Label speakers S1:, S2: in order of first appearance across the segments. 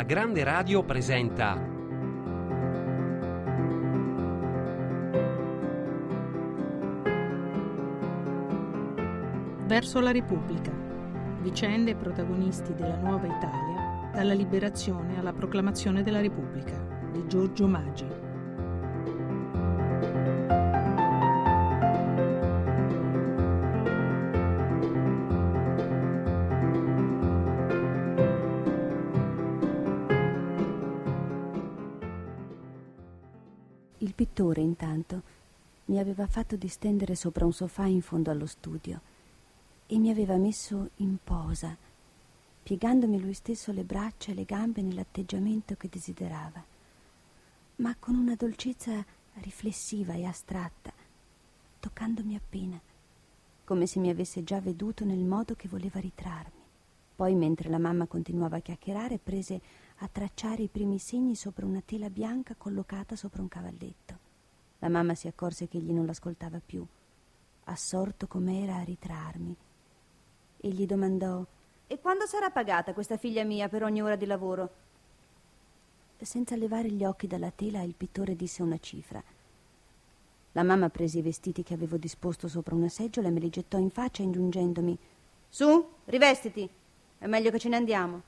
S1: La Grande Radio presenta
S2: Verso la Repubblica. Vicende e protagonisti della nuova Italia, dalla liberazione alla proclamazione della Repubblica, di Giorgio Maggi.
S3: Fatto distendere sopra un sofà in fondo allo studio e mi aveva messo in posa, piegandomi lui stesso le braccia e le gambe nell'atteggiamento che desiderava, ma con una dolcezza riflessiva e astratta, toccandomi appena, come se mi avesse già veduto nel modo che voleva ritrarmi. Poi, mentre la mamma continuava a chiacchierare, prese a tracciare i primi segni sopra una tela bianca collocata sopra un cavalletto. La mamma si accorse che egli non l'ascoltava più, assorto com'era a ritrarmi, e gli domandò
S4: E quando sarà pagata questa figlia mia per ogni ora di lavoro?
S3: Senza levare gli occhi dalla tela, il pittore disse una cifra. La mamma prese i vestiti che avevo disposto sopra una seggiola e me li gettò in faccia, ingiungendomi
S4: Su, rivestiti. È meglio che ce ne andiamo.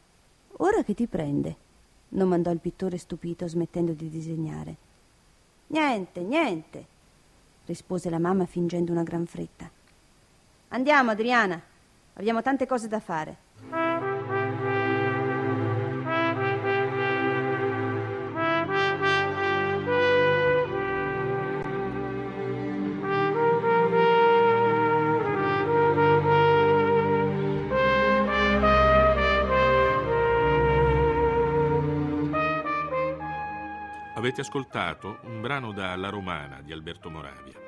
S3: Ora che ti prende? domandò il pittore stupito, smettendo di disegnare.
S4: Niente, niente,
S3: rispose la mamma fingendo una gran fretta.
S4: Andiamo, Adriana. Abbiamo tante cose da fare.
S5: Avete ascoltato un brano da La Romana di Alberto Moravia.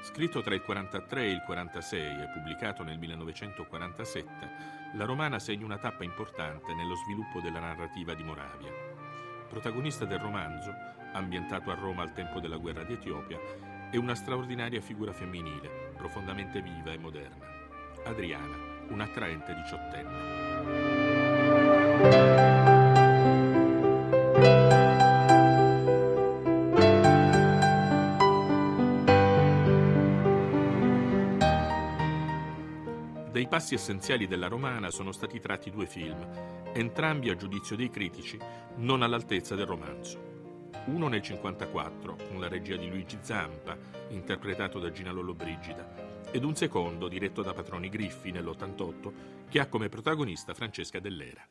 S5: Scritto tra il 43 e il 46 e pubblicato nel 1947, La Romana segna una tappa importante nello sviluppo della narrativa di Moravia. Protagonista del romanzo, ambientato a Roma al tempo della guerra di Etiopia, è una straordinaria figura femminile, profondamente viva e moderna. Adriana, un'attraente diciottenne. Dei passi essenziali della romana sono stati tratti due film, entrambi a giudizio dei critici non all'altezza del romanzo. Uno nel 1954, con la regia di Luigi Zampa, interpretato da Gina Lollobrigida, ed un secondo diretto da Patroni Griffi nell'88, che ha come protagonista Francesca Dell'Era.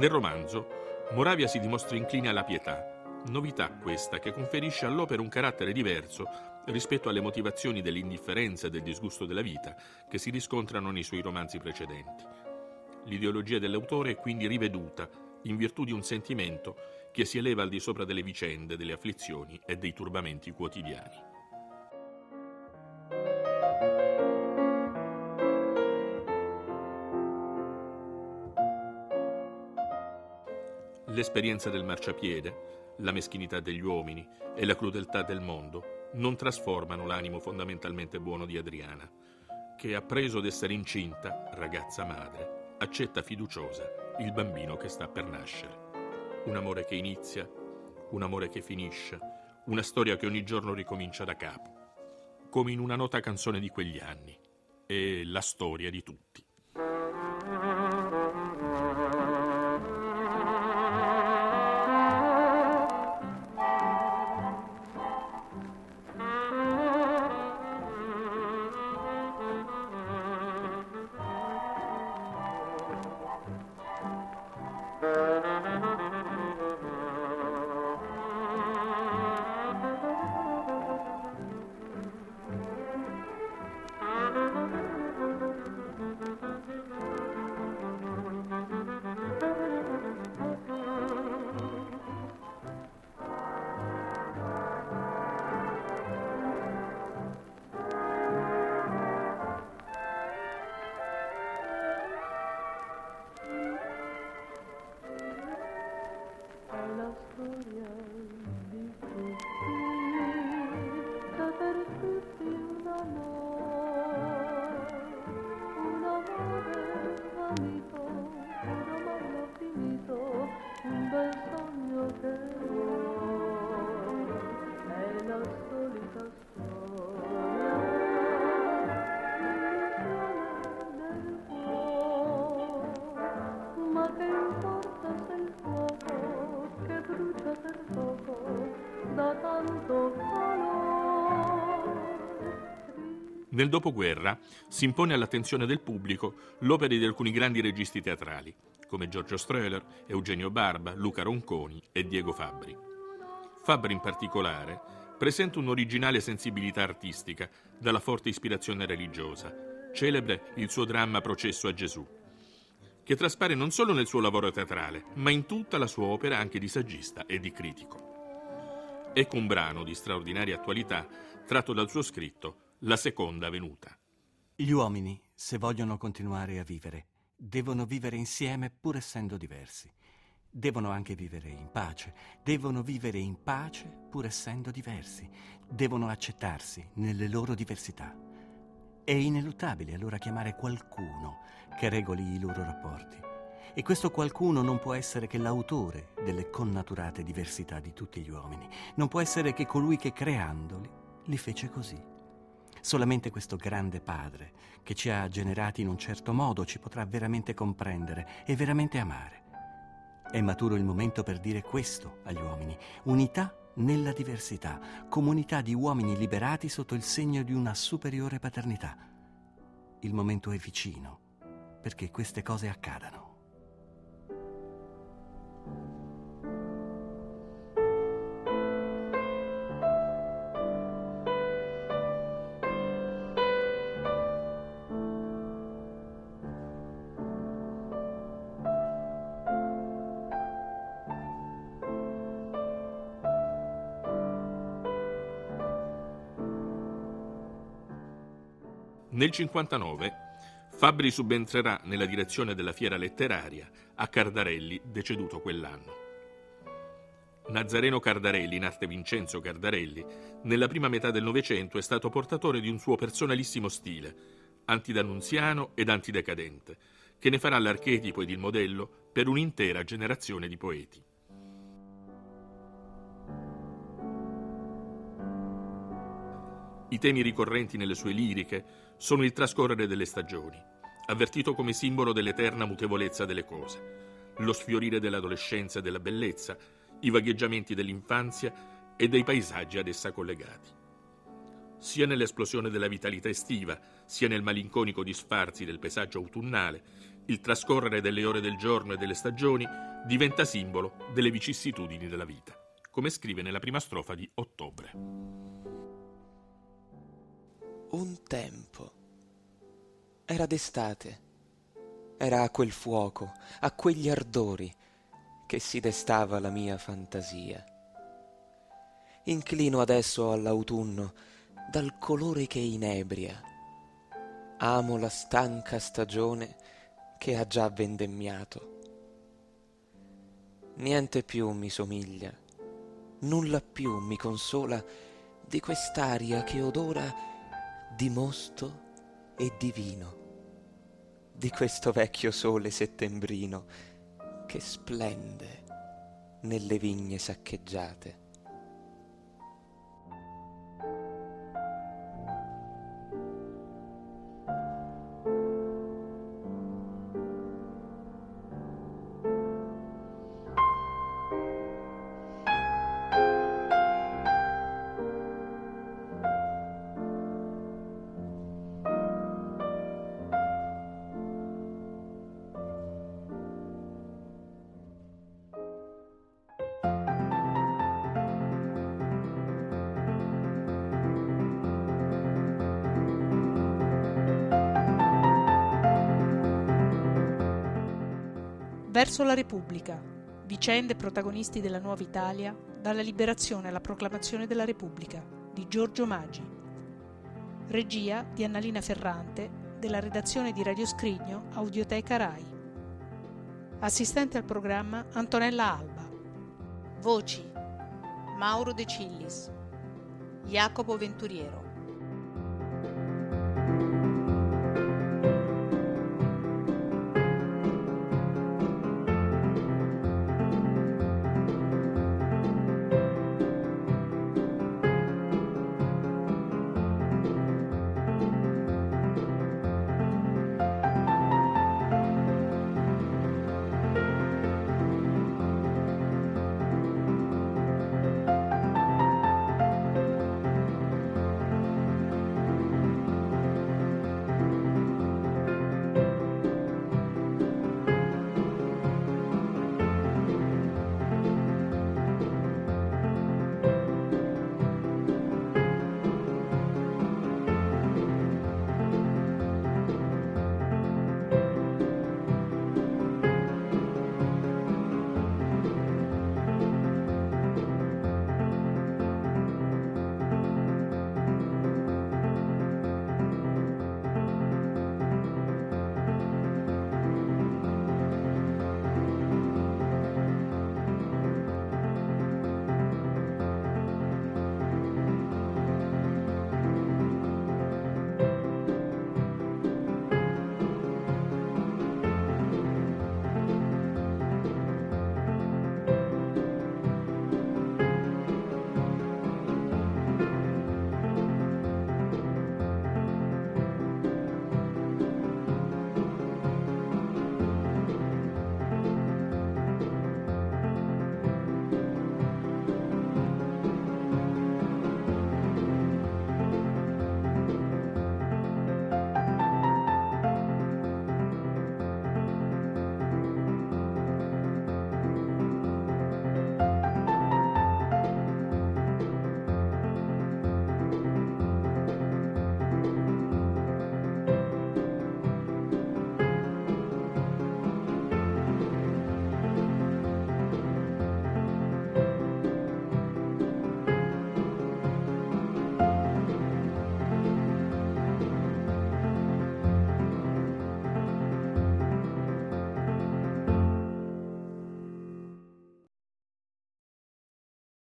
S5: Nel romanzo, Moravia si dimostra incline alla pietà, novità questa che conferisce all'opera un carattere diverso rispetto alle motivazioni dell'indifferenza e del disgusto della vita che si riscontrano nei suoi romanzi precedenti. L'ideologia dell'autore è quindi riveduta in virtù di un sentimento che si eleva al di sopra delle vicende, delle afflizioni e dei turbamenti quotidiani. L'esperienza del marciapiede, la meschinità degli uomini e la crudeltà del mondo non trasformano l'animo fondamentalmente buono di Adriana, che appreso d'essere incinta, ragazza madre, accetta fiduciosa il bambino che sta per nascere. Un amore che inizia, un amore che finisce, una storia che ogni giorno ricomincia da capo, come in una nota canzone di quegli anni, è la storia di tutti. Nel dopoguerra si impone all'attenzione del pubblico l'opera di alcuni grandi registi teatrali, come Giorgio Strehler, Eugenio Barba, Luca Ronconi e Diego Fabbri. Fabbri in particolare presenta un'originale sensibilità artistica dalla forte ispirazione religiosa, celebre il suo dramma Processo a Gesù, che traspare non solo nel suo lavoro teatrale, ma in tutta la sua opera anche di saggista e di critico. Ecco un brano di straordinaria attualità tratto dal suo scritto la seconda venuta.
S6: Gli uomini, se vogliono continuare a vivere, devono vivere insieme pur essendo diversi. Devono anche vivere in pace, devono vivere in pace pur essendo diversi, devono accettarsi nelle loro diversità. È ineluttabile allora chiamare qualcuno che regoli i loro rapporti. E questo qualcuno non può essere che l'autore delle connaturate diversità di tutti gli uomini, non può essere che colui che creandoli li fece così. Solamente questo grande Padre, che ci ha generati in un certo modo, ci potrà veramente comprendere e veramente amare. È maturo il momento per dire questo agli uomini. Unità nella diversità, comunità di uomini liberati sotto il segno di una superiore paternità. Il momento è vicino perché queste cose accadano.
S5: Nel 59 Fabbri subentrerà nella direzione della fiera letteraria a Cardarelli, deceduto quell'anno. Nazareno Cardarelli, in arte Vincenzo Cardarelli, nella prima metà del Novecento è stato portatore di un suo personalissimo stile, antidannunziano ed antidecadente, che ne farà l'archetipo ed il modello per un'intera generazione di poeti. I temi ricorrenti nelle sue liriche sono il trascorrere delle stagioni, avvertito come simbolo dell'eterna mutevolezza delle cose, lo sfiorire dell'adolescenza e della bellezza, i vagheggiamenti dell'infanzia e dei paesaggi ad essa collegati. Sia nell'esplosione della vitalità estiva, sia nel malinconico disfarsi del paesaggio autunnale, il trascorrere delle ore del giorno e delle stagioni diventa simbolo delle vicissitudini della vita, come scrive nella prima strofa di Ottobre
S7: un tempo. Era d'estate. Era a quel fuoco, a quegli ardori, che si destava la mia fantasia. Inclino adesso all'autunno dal colore che inebria. Amo la stanca stagione che ha già vendemmiato. Niente più mi somiglia, nulla più mi consola di quest'aria che odora di mosto e di vino, di questo vecchio sole settembrino che splende nelle vigne saccheggiate.
S2: Verso la Repubblica. Vicende protagonisti della nuova Italia, dalla liberazione alla proclamazione della Repubblica, di Giorgio Maggi. Regia di Annalina Ferrante, della redazione di Radio Scrigno, Audioteca Rai. Assistente al programma Antonella Alba. Voci Mauro De Cillis Jacopo Venturiero